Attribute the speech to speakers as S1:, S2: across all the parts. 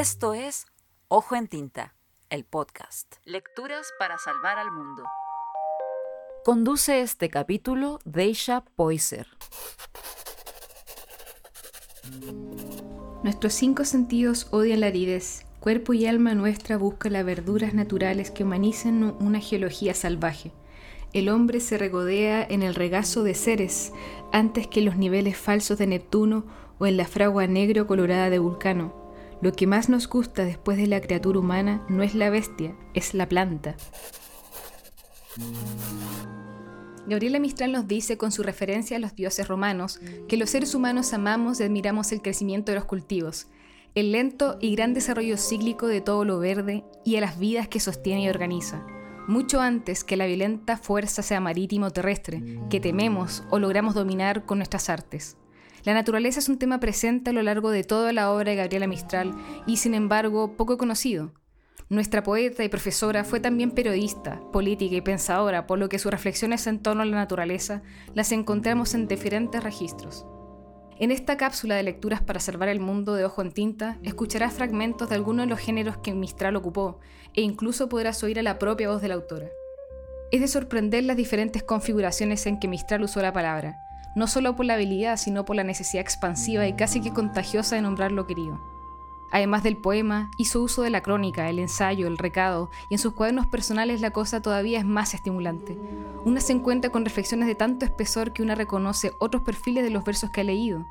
S1: Esto es Ojo en Tinta, el podcast.
S2: Lecturas para salvar al mundo.
S1: Conduce este capítulo Deisha Poiser.
S3: Nuestros cinco sentidos odian la aridez. Cuerpo y alma nuestra busca las verduras naturales que humanicen una geología salvaje. El hombre se regodea en el regazo de Ceres antes que en los niveles falsos de Neptuno o en la fragua negro colorada de Vulcano. Lo que más nos gusta después de la criatura humana no es la bestia, es la planta. Gabriela Mistral nos dice, con su referencia a los dioses romanos, que los seres humanos amamos y admiramos el crecimiento de los cultivos, el lento y gran desarrollo cíclico de todo lo verde y a las vidas que sostiene y organiza, mucho antes que la violenta fuerza sea marítimo o terrestre, que tememos o logramos dominar con nuestras artes. La naturaleza es un tema presente a lo largo de toda la obra de Gabriela Mistral y, sin embargo, poco conocido. Nuestra poeta y profesora fue también periodista, política y pensadora, por lo que sus reflexiones en torno a la naturaleza las encontramos en diferentes registros. En esta cápsula de lecturas para salvar el mundo de ojo en tinta, escucharás fragmentos de algunos de los géneros que Mistral ocupó e incluso podrás oír a la propia voz de la autora. Es de sorprender las diferentes configuraciones en que Mistral usó la palabra, no solo por la habilidad, sino por la necesidad expansiva y casi que contagiosa de nombrar lo querido. Además del poema, hizo uso de la crónica, el ensayo, el recado, y en sus cuadernos personales la cosa todavía es más estimulante. Una se encuentra con reflexiones de tanto espesor que una reconoce otros perfiles de los versos que ha leído.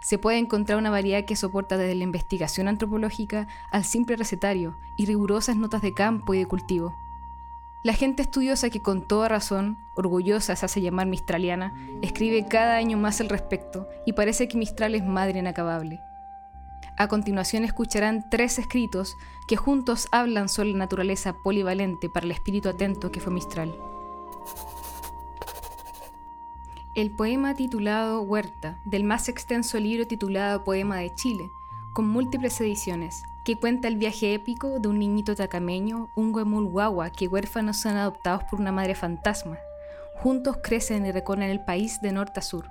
S3: Se puede encontrar una variedad que soporta desde la investigación antropológica al simple recetario y rigurosas notas de campo y de cultivo. La gente estudiosa que con toda razón, orgullosa se hace llamar mistraliana, escribe cada año más al respecto y parece que Mistral es madre inacabable. A continuación escucharán tres escritos que juntos hablan sobre la naturaleza polivalente para el espíritu atento que fue Mistral. El poema titulado Huerta, del más extenso libro titulado Poema de Chile, con múltiples ediciones, que cuenta el viaje épico de un niñito tacameño, un huemul guagua, que huérfanos son adoptados por una madre fantasma. Juntos crecen y recorren el país de norte a sur.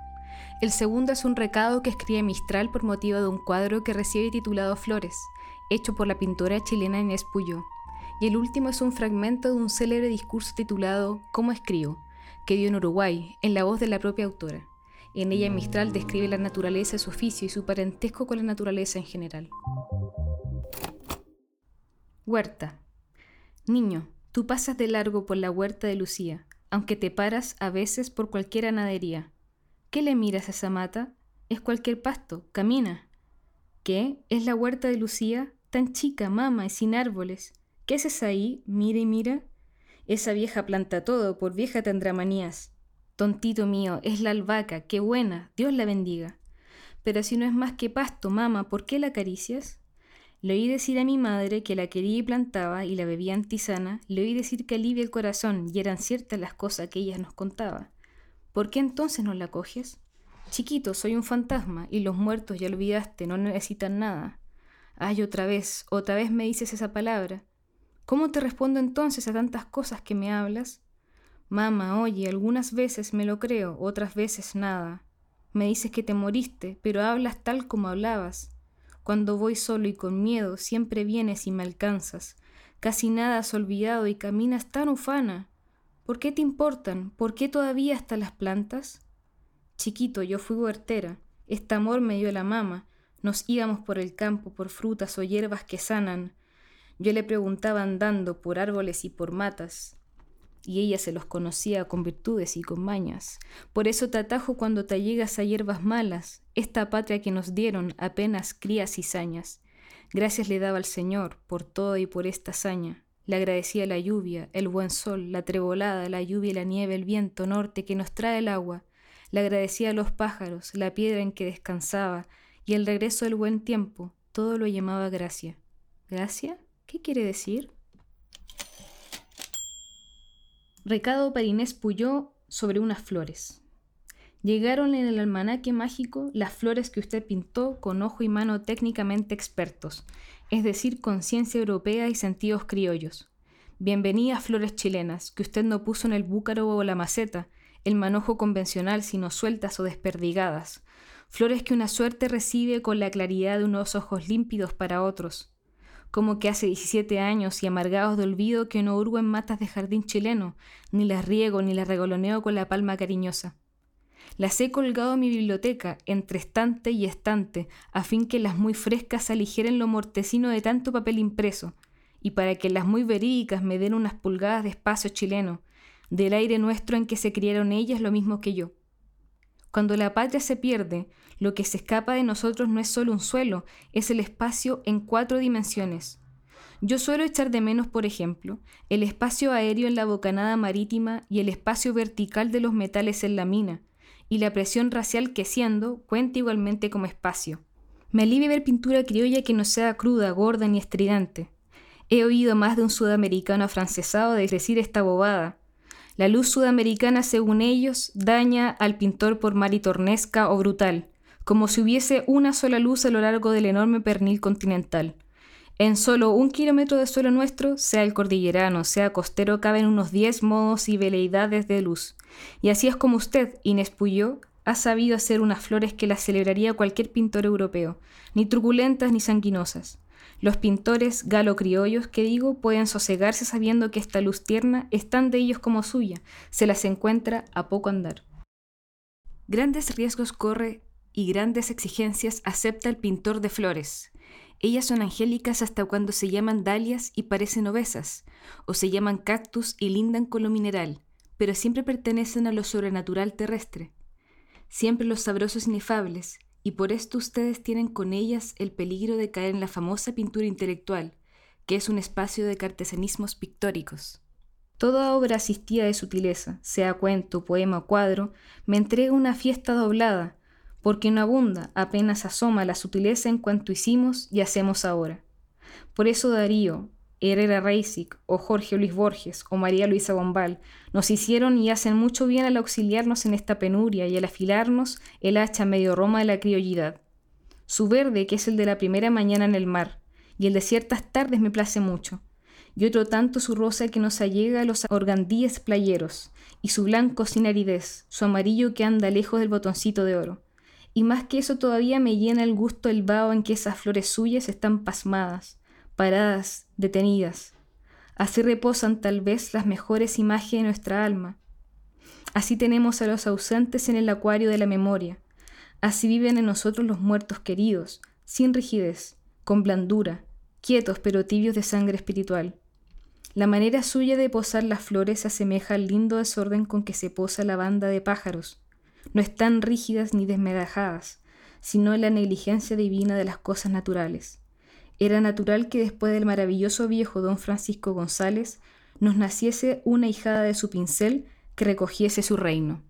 S3: El segundo es un recado que escribe Mistral por motivo de un cuadro que recibe titulado Flores, hecho por la pintora chilena Inés Puyó. Y el último es un fragmento de un célebre discurso titulado ¿Cómo escribo?, que dio en Uruguay, en la voz de la propia autora. En ella Mistral describe la naturaleza de su oficio y su parentesco con la naturaleza en general. Huerta. Niño, tú pasas de largo por la huerta de Lucía, aunque te paras a veces por cualquier anadería. ¿Qué le miras a esa mata? Es cualquier pasto, camina. ¿Qué? ¿Es la huerta de Lucía? Tan chica, mama, y sin árboles. ¿Qué haces ahí? Mira y mira. Esa vieja planta todo, por vieja tendrá manías. Tontito mío, es la albahaca, qué buena, Dios la bendiga. Pero si no es más que pasto, mama, ¿por qué la acaricias? Le oí decir a mi madre que la quería y plantaba y la bebía en tisana, le oí decir que alivia el corazón y eran ciertas las cosas que ella nos contaba. ¿Por qué entonces no la coges? Chiquito, soy un fantasma y los muertos ya olvidaste, no necesitan nada. Ay, otra vez, otra vez me dices esa palabra. ¿Cómo te respondo entonces a tantas cosas que me hablas? Mamá, oye, algunas veces me lo creo, otras veces nada. Me dices que te moriste, pero hablas tal como hablabas. Cuando voy solo y con miedo, siempre vienes y me alcanzas. Casi nada has olvidado y caminas tan ufana. ¿Por qué te importan? ¿Por qué todavía hasta las plantas? Chiquito, yo fui huertera. Este amor me dio la mama. Nos íbamos por el campo por frutas o hierbas que sanan. Yo le preguntaba andando por árboles y por matas y ella se los conocía con virtudes y con mañas. Por eso te atajo cuando te llegas a hierbas malas, esta patria que nos dieron apenas crías y sañas. Gracias le daba al Señor por todo y por esta hazaña. Le agradecía la lluvia, el buen sol, la trebolada, la lluvia y la nieve, el viento norte que nos trae el agua. Le agradecía a los pájaros, la piedra en que descansaba, y el regreso del buen tiempo, todo lo llamaba gracia. ¿Gracia? ¿Qué quiere decir? Recado para Inés Puyó sobre unas flores. Llegaron en el almanaque mágico las flores que usted pintó con ojo y mano técnicamente expertos, es decir, con ciencia europea y sentidos criollos. Bienvenidas flores chilenas, que usted no puso en el búcaro o la maceta, el manojo convencional, sino sueltas o desperdigadas. Flores que una suerte recibe con la claridad de unos ojos límpidos para otros. Como que hace 17 años y amargados de olvido que no hurgo en matas de jardín chileno, ni las riego ni las regoloneo con la palma cariñosa. Las he colgado en mi biblioteca, entre estante y estante, a fin que las muy frescas aligeren lo mortecino de tanto papel impreso, y para que las muy verídicas me den unas pulgadas de espacio chileno, del aire nuestro en que se criaron ellas lo mismo que yo. Cuando la patria se pierde, lo que se escapa de nosotros no es solo un suelo, es el espacio en cuatro dimensiones. Yo suelo echar de menos, por ejemplo, el espacio aéreo en la bocanada marítima y el espacio vertical de los metales en la mina, y la presión racial que siendo cuenta igualmente como espacio. Me alivia ver pintura criolla que no sea cruda, gorda ni estridente. He oído más de un sudamericano afrancesado decir esta bobada. La luz sudamericana, según ellos, daña al pintor por maritornesca o brutal, como si hubiese una sola luz a lo largo del enorme pernil continental. En solo un kilómetro de suelo nuestro, sea el cordillerano, sea costero, caben unos diez modos y veleidades de luz. Y así es como usted, Inés Puyó, ha sabido hacer unas flores que las celebraría cualquier pintor europeo, ni truculentas ni sanguinosas. Los pintores galo-criollos que digo pueden sosegarse sabiendo que esta luz tierna es tan de ellos como suya, se las encuentra a poco andar. Grandes riesgos corre y grandes exigencias acepta el pintor de flores, ellas son angélicas hasta cuando se llaman dalias y parecen obesas, o se llaman cactus y lindan con lo mineral, pero siempre pertenecen a lo sobrenatural terrestre. Siempre los sabrosos inefables, y por esto ustedes tienen con ellas el peligro de caer en la famosa pintura intelectual, que es un espacio de cartesanismos pictóricos. Toda obra asistida de sutileza, sea cuento, poema o cuadro, me entrega una fiesta doblada, porque no abunda, apenas asoma la sutileza en cuanto hicimos y hacemos ahora. Por eso Darío, Herrera Reisig, o Jorge Luis Borges, o María Luisa Bombal, nos hicieron y hacen mucho bien al auxiliarnos en esta penuria y al afilarnos el hacha medio roma de la criollidad. Su verde, que es el de la primera mañana en el mar, y el de ciertas tardes me place mucho, y otro tanto su rosa que nos allega a los organdíes playeros, y su blanco sin aridez, su amarillo que anda lejos del botoncito de oro y más que eso todavía me llena el gusto el vaho en que esas flores suyas están pasmadas, paradas, detenidas. Así reposan tal vez las mejores imágenes de nuestra alma. Así tenemos a los ausentes en el acuario de la memoria. Así viven en nosotros los muertos queridos, sin rigidez, con blandura, quietos pero tibios de sangre espiritual. La manera suya de posar las flores se asemeja al lindo desorden con que se posa la banda de pájaros, no están rígidas ni desmedajadas, sino la negligencia divina de las cosas naturales. Era natural que después del maravilloso viejo don Francisco González nos naciese una hijada de su pincel que recogiese su reino.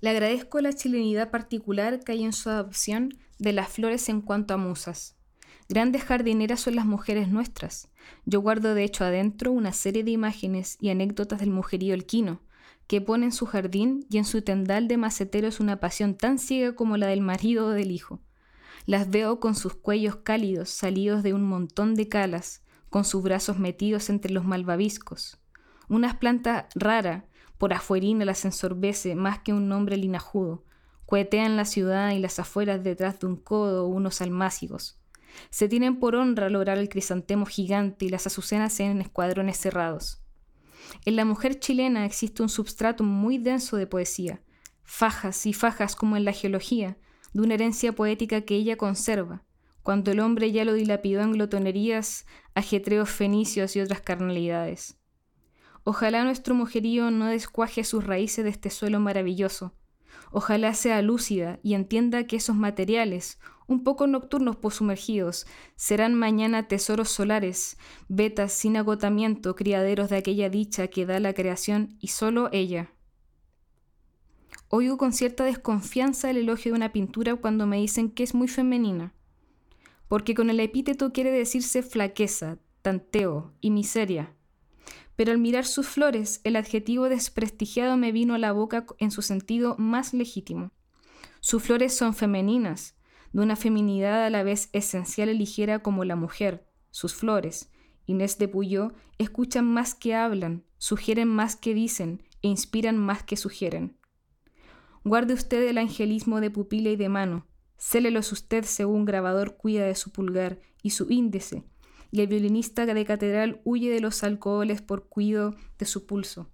S3: Le agradezco la chilenidad particular que hay en su adopción de las flores en cuanto a musas. Grandes jardineras son las mujeres nuestras. Yo guardo de hecho adentro una serie de imágenes y anécdotas del mujerío elquino, que pone en su jardín y en su tendal de maceteros una pasión tan ciega como la del marido o del hijo. Las veo con sus cuellos cálidos salidos de un montón de calas, con sus brazos metidos entre los malvaviscos. Una planta rara, por afuerina las ensorbece más que un nombre linajudo. Cuetean la ciudad y las afueras detrás de un codo unos almácigos. Se tienen por honra lograr el crisantemo gigante y las azucenas en escuadrones cerrados. En la mujer chilena existe un substrato muy denso de poesía, fajas y fajas como en la geología, de una herencia poética que ella conserva, cuando el hombre ya lo dilapidó en glotonerías, ajetreos fenicios y otras carnalidades. Ojalá nuestro mujerío no descuaje sus raíces de este suelo maravilloso. Ojalá sea lúcida y entienda que esos materiales, un poco nocturnos sumergidos, serán mañana tesoros solares, vetas sin agotamiento, criaderos de aquella dicha que da la creación y solo ella. Oigo con cierta desconfianza el elogio de una pintura cuando me dicen que es muy femenina, porque con el epíteto quiere decirse flaqueza, tanteo y miseria. Pero al mirar sus flores, el adjetivo desprestigiado me vino a la boca en su sentido más legítimo. Sus flores son femeninas, de una feminidad a la vez esencial y ligera como la mujer, sus flores. Inés de Puyó escuchan más que hablan, sugieren más que dicen e inspiran más que sugieren. Guarde usted el angelismo de pupila y de mano, célelos usted según grabador cuida de su pulgar y su índice, y el violinista de catedral huye de los alcoholes por cuido de su pulso.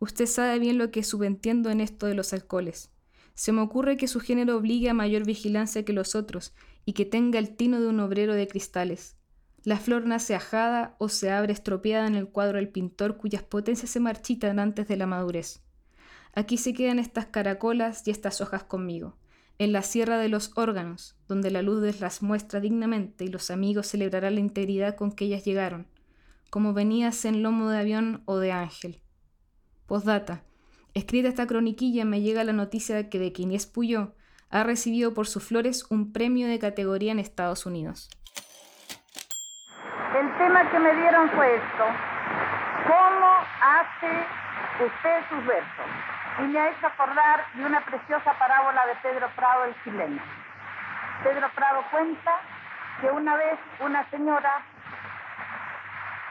S3: Usted sabe bien lo que subentiendo en esto de los alcoholes. Se me ocurre que su género obligue a mayor vigilancia que los otros y que tenga el tino de un obrero de cristales. La flor nace ajada o se abre estropeada en el cuadro del pintor cuyas potencias se marchitan antes de la madurez. Aquí se quedan estas caracolas y estas hojas conmigo, en la sierra de los órganos, donde la luz las muestra dignamente y los amigos celebrarán la integridad con que ellas llegaron, como venías en lomo de avión o de ángel. Postdata. Escrita esta croniquilla me llega la noticia de que de Quinies Puyó ha recibido por sus flores un premio de categoría en Estados Unidos.
S4: El tema que me dieron fue esto. ¿Cómo hace usted sus versos? Y me ha hecho acordar de una preciosa parábola de Pedro Prado, el chileno. Pedro Prado cuenta que una vez una señora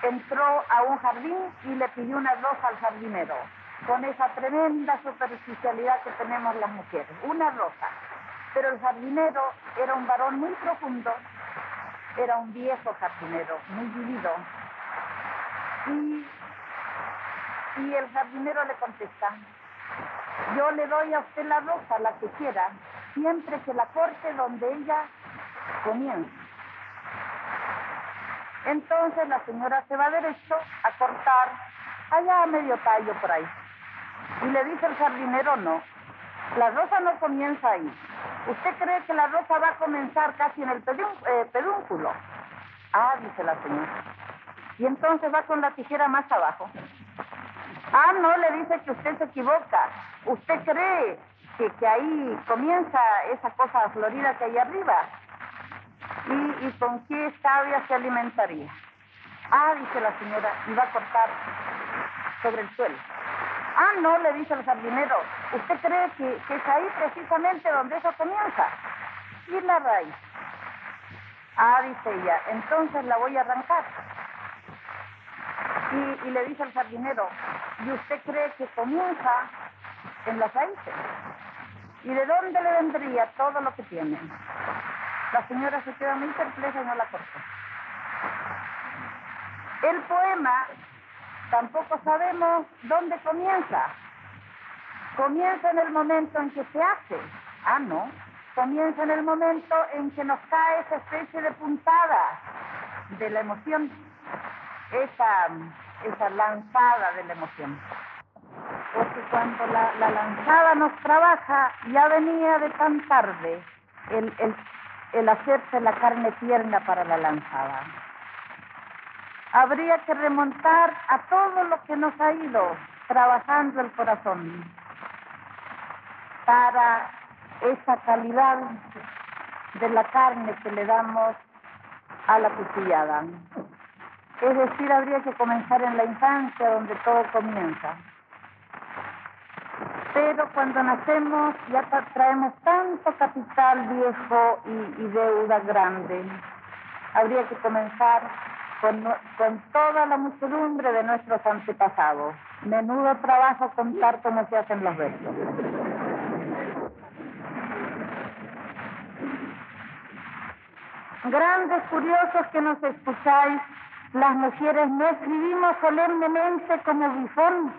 S4: entró a un jardín y le pidió una rosa al jardinero con esa tremenda superficialidad que tenemos las mujeres, una rosa. Pero el jardinero era un varón muy profundo, era un viejo jardinero, muy vivido. Y, y el jardinero le contesta, yo le doy a usted la rosa, la que quiera, siempre que la corte donde ella comienza. Entonces la señora se va derecho a cortar allá a medio tallo por ahí. Y le dice el jardinero, no, la rosa no comienza ahí. ¿Usted cree que la rosa va a comenzar casi en el eh, pedúnculo? Ah, dice la señora. Y entonces va con la tijera más abajo. Ah, no, le dice que usted se equivoca. Usted cree que, que ahí comienza esa cosa florida que hay arriba. ¿Y, ¿Y con qué savia se alimentaría? Ah, dice la señora, y va a cortar sobre el suelo. Ah, no, le dice el jardinero. ¿Usted cree que, es ahí precisamente donde eso comienza? Y la raíz. Ah, dice ella, entonces la voy a arrancar. Y, le dice al jardinero, ¿y usted cree que comienza en las raíces? ¿Y de dónde le vendría todo lo que tiene? La señora se queda muy perpleja y no la cortó. El poema tampoco sabemos dónde comienza. Comienza en el momento en que se hace. Ah, no. Comienza en el momento en que nos cae esa especie de puntada de la emoción, esa, esa lanzada de la emoción. Porque cuando la, lanzada nos trabaja, ya venía de tan tarde el, el, el hacerse la carne tierna para la lanzada habría que remontar a todo lo que nos ha ido trabajando el corazón para esa calidad de la carne que le damos a la cuchillada. Es decir, habría que comenzar en la infancia donde todo comienza. Pero cuando nacemos ya traemos tanto capital viejo y, deuda grande. Habría que comenzar con, toda la muchedumbre de nuestros antepasados. Menudo trabajo contar cómo se hacen los versos. Grandes curiosos que nos escucháis, las mujeres no escribimos solemnemente como Bifón,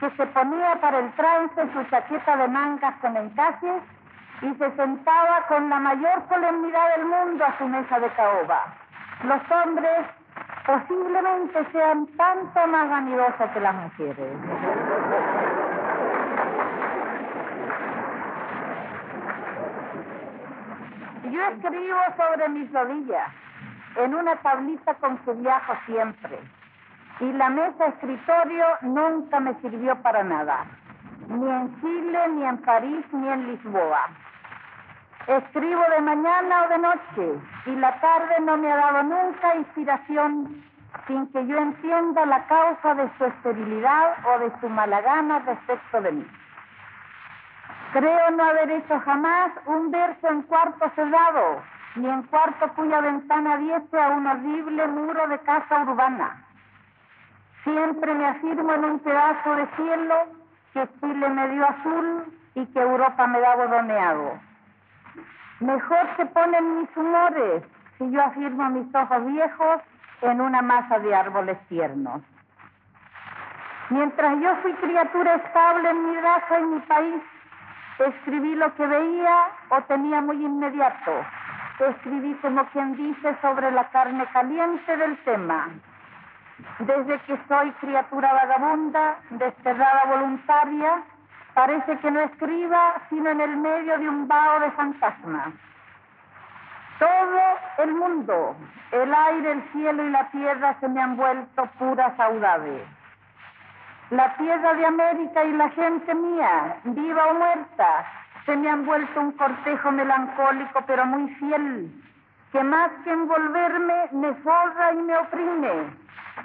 S4: que se ponía para el trance su chaqueta de mangas con encajes y se sentaba con la mayor solemnidad del mundo a su mesa de caoba. Los hombres posiblemente sean tanto más vanidosos que las mujeres. Yo escribo sobre mis rodillas, en una tablita con que viajo siempre, y la mesa escritorio nunca me sirvió para nada, ni en Chile, ni en París, ni en Lisboa. Escribo de mañana o de noche y la tarde no me ha dado nunca inspiración sin que yo entienda la causa de su esterilidad o de su mala gana respecto de mí. Creo no haber hecho jamás un verso en cuarto cerrado, ni en cuarto cuya ventana diese a un horrible muro de casa urbana. Siempre me afirmo en un pedazo de cielo que Chile me dio azul y que Europa me da borroneado. Mejor se ponen mis humores si yo afirmo mis ojos viejos en una masa de árboles tiernos. Mientras yo fui criatura estable en mi raza y mi país, escribí lo que veía o tenía muy inmediato. Escribí como quien dice sobre la carne caliente del tema. Desde que soy criatura vagabunda, desterrada voluntaria, parece que no escriba sino en el medio de un vaho de fantasmas. Todo el mundo, el aire, el cielo y la tierra se me han vuelto pura saudade. La tierra de América y la gente mía, viva o muerta, se me han vuelto un cortejo melancólico pero muy fiel, que más que envolverme me forra y me oprime,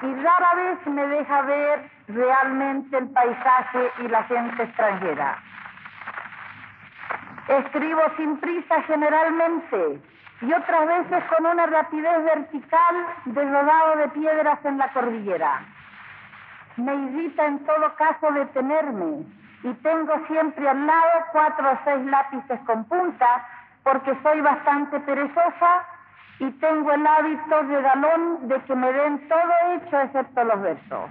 S4: y rara vez me deja ver realmente el paisaje y la gente extranjera. Escribo sin prisa generalmente y otras veces con una rapidez vertical de rodado de piedras en la cordillera. Me irrita en todo caso detenerme y tengo siempre al lado cuatro o seis lápices con punta porque soy bastante perezosa y tengo el hábito de galón de que me den todo hecho excepto los versos.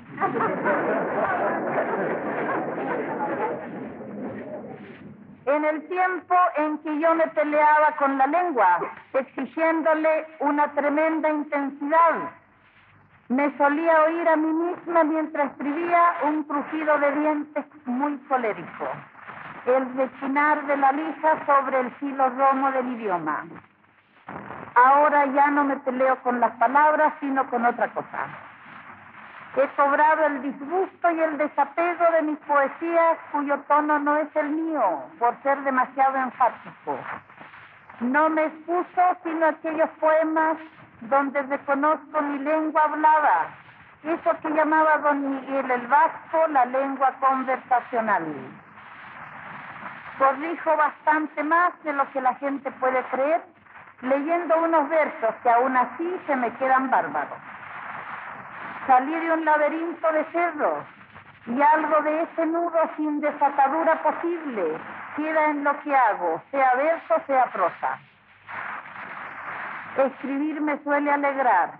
S4: En el tiempo en que yo me peleaba con la lengua, exigiéndole una tremenda intensidad, me solía oír a mí misma mientras escribía un crujido de dientes muy colérico, el rechinar de la lija sobre el filo romo del idioma. Ahora ya no me peleo con las palabras, sino con otra cosa. He cobrado el disgusto y el desapego de mis poesías cuyo tono no es el mío, por ser demasiado enfático. No me expuso sino aquellos poemas donde reconozco mi lengua hablada, eso que llamaba don Miguel el Vasco la lengua conversacional. Corrijo bastante más de lo que la gente puede creer leyendo unos versos que aún así se me quedan bárbaros. Salí de un laberinto de cerros y algo de ese nudo sin desatadura posible queda en lo que hago, sea verso, sea prosa. Escribir me suele alegrar,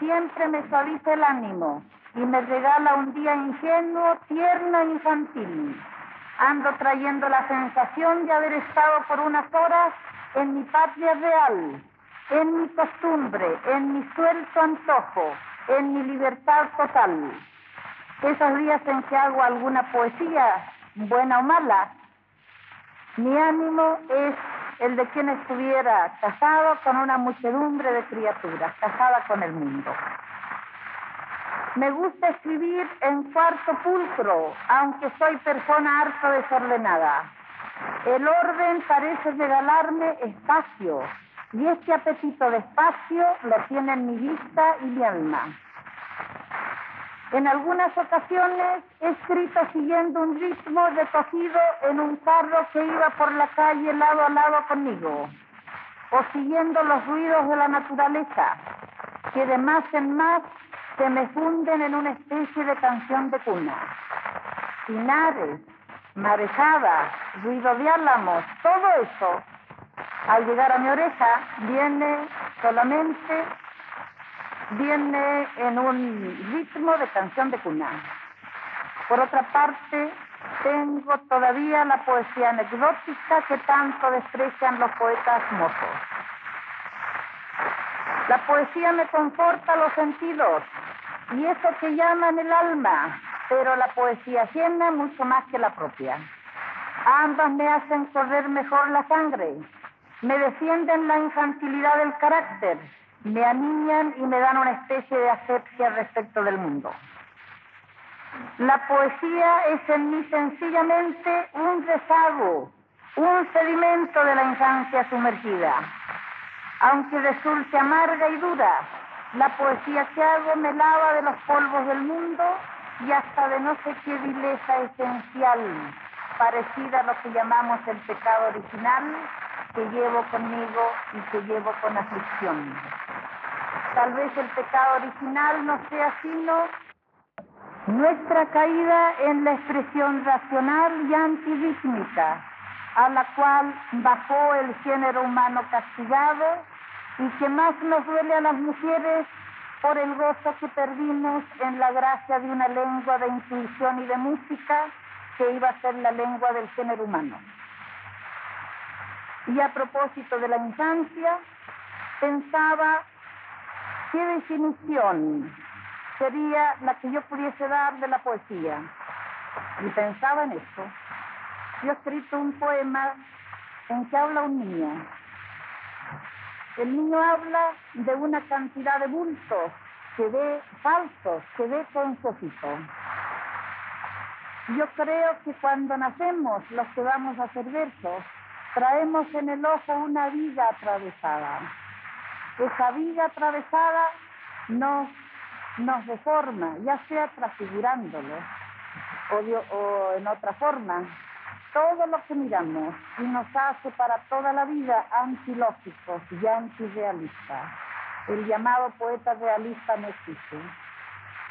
S4: siempre me suaviza el ánimo y me regala un día ingenuo, tierno e infantil. Ando trayendo la sensación de haber estado por unas horas en mi patria real, en mi costumbre, en mi suelto antojo, en mi libertad total. Esos días en que hago alguna poesía, buena o mala, mi ánimo es el de quien estuviera casado con una muchedumbre de criaturas, casada con el mundo. Me gusta escribir en cuarto pulcro, aunque soy persona harto desordenada. El orden parece regalarme espacio, y este apetito de espacio lo tienen mi vista y mi alma. En algunas ocasiones he escrito siguiendo un ritmo recogido en un carro que iba por la calle lado a lado conmigo, o siguiendo los ruidos de la naturaleza, que de más en más se me funden en una especie de canción de cuna. Pinares, marejadas, ruido de álamos, todo eso al llegar a mi oreja viene solamente, viene en un ritmo de canción de cuna. Por otra parte, tengo todavía la poesía anecdótica que tanto desprecian los poetas mozos. La poesía me conforta los sentidos y eso que llaman el alma, pero la poesía ajena mucho más que la propia. Ambas me hacen correr mejor la sangre me defienden la infantilidad del carácter, me aniñan y me dan una especie de asepsia respecto del mundo. La poesía es en mí sencillamente un rezago, un sedimento de la infancia sumergida. Aunque resulte amarga y dura, la poesía que hago me lava de los polvos del mundo y hasta de no sé qué vileza esencial, parecida a lo que llamamos el pecado original, que llevo conmigo y que llevo con aflicción. Tal vez el pecado original no sea sino nuestra caída en la expresión racional y antirítmica, a la cual bajó el género humano castigado y que más nos duele a las mujeres por el gozo que perdimos en la gracia de una lengua de intuición y de música que iba a ser la lengua del género humano. Y a propósito de la infancia, pensaba qué definición sería la que yo pudiese dar de la poesía. Y pensaba en esto. Yo he escrito un poema en que habla un niño. El niño habla de una cantidad de bultos que ve falsos, que ve con su Yo creo que cuando nacemos, los que vamos a hacer versos, traemos en el ojo una viga atravesada. Esa viga atravesada nos, nos deforma, ya sea transfigurándolo o, en otra forma, todo lo que miramos y nos hace para toda la vida antilógicos y antirealistas. El llamado poeta realista no existe.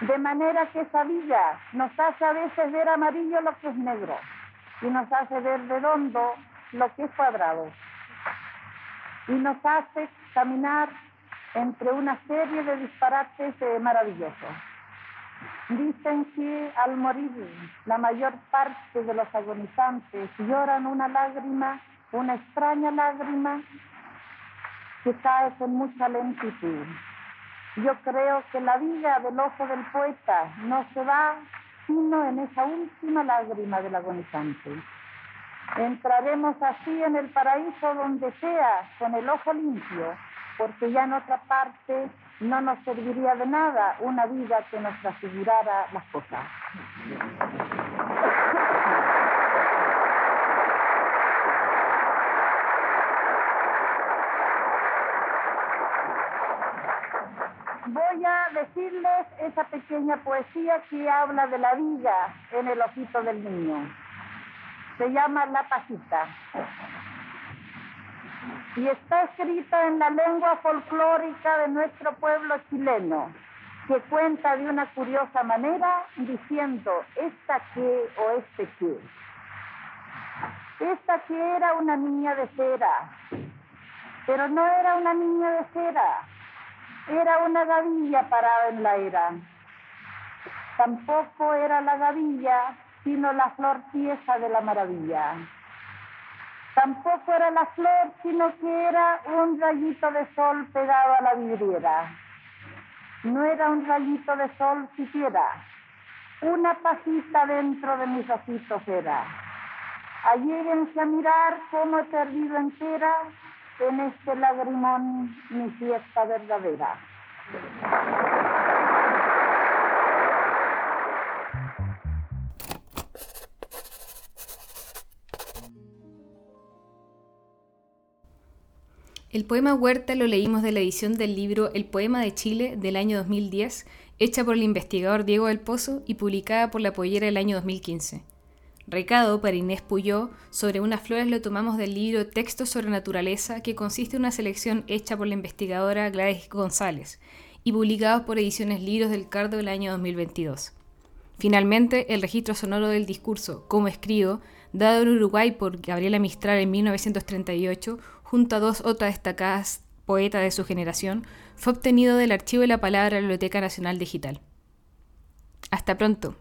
S4: De manera que esa vida nos hace a veces ver amarillo lo que es negro y nos hace ver redondo lo que es cuadrado y nos hace caminar entre una serie de disparates eh, maravillosos. Dicen que al morir la mayor parte de los agonizantes lloran una lágrima, una extraña lágrima que cae con mucha lentitud. Yo creo que la vida del ojo del poeta no se va sino en esa última lágrima del agonizante. Entraremos así en el paraíso donde sea, con el ojo limpio, porque ya en otra parte no nos serviría de nada una vida que nos transfigurara las cosas. Voy a decirles esa pequeña poesía que habla de la vida en el ojito del niño. Se llama La Pajita y está escrita en la lengua folclórica de nuestro pueblo chileno, que cuenta de una curiosa manera diciendo esta que o este que. Esta que era una niña de cera, pero no era una niña de cera, era una gavilla parada en la era. Tampoco era la gavilla, sino la flor pieza de la maravilla. Tampoco era la flor, sino que era un rayito de sol pegado a la vidriera. No era un rayito de sol siquiera, una pajita dentro de mis ojitos era. Allíguense a mirar cómo he perdido entera en este lagrimón mi fiesta verdadera.
S3: El poema Huerta lo leímos de la edición del libro El Poema de Chile del año 2010, hecha por el investigador Diego del Pozo y publicada por la Pollera del año 2015. Recado para Inés Puyó sobre unas flores lo tomamos del libro Textos sobre Naturaleza, que consiste en una selección hecha por la investigadora Gladys González y publicado por Ediciones Libros del Cardo del año 2022. Finalmente, el registro sonoro del discurso, como escribo, dado en Uruguay por Gabriela Mistral en 1938, junto a dos otras destacadas poetas de su generación, fue obtenido del Archivo de la Palabra de la Biblioteca Nacional Digital. Hasta pronto.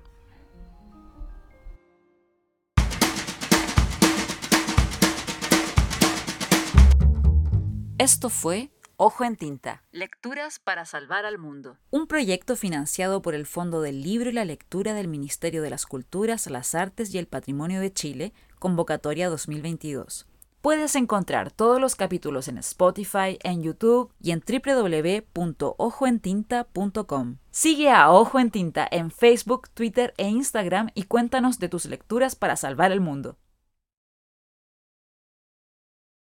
S1: Esto fue Ojo en Tinta.
S2: Lecturas para salvar al mundo.
S1: Un proyecto financiado por el Fondo del Libro y la Lectura del Ministerio de las Culturas, las Artes y el Patrimonio de Chile, convocatoria 2022. Puedes encontrar todos los capítulos en Spotify, en YouTube y en www.ojoentinta.com. Sigue a Ojo en Tinta en Facebook, Twitter e Instagram y cuéntanos de tus lecturas para salvar el mundo.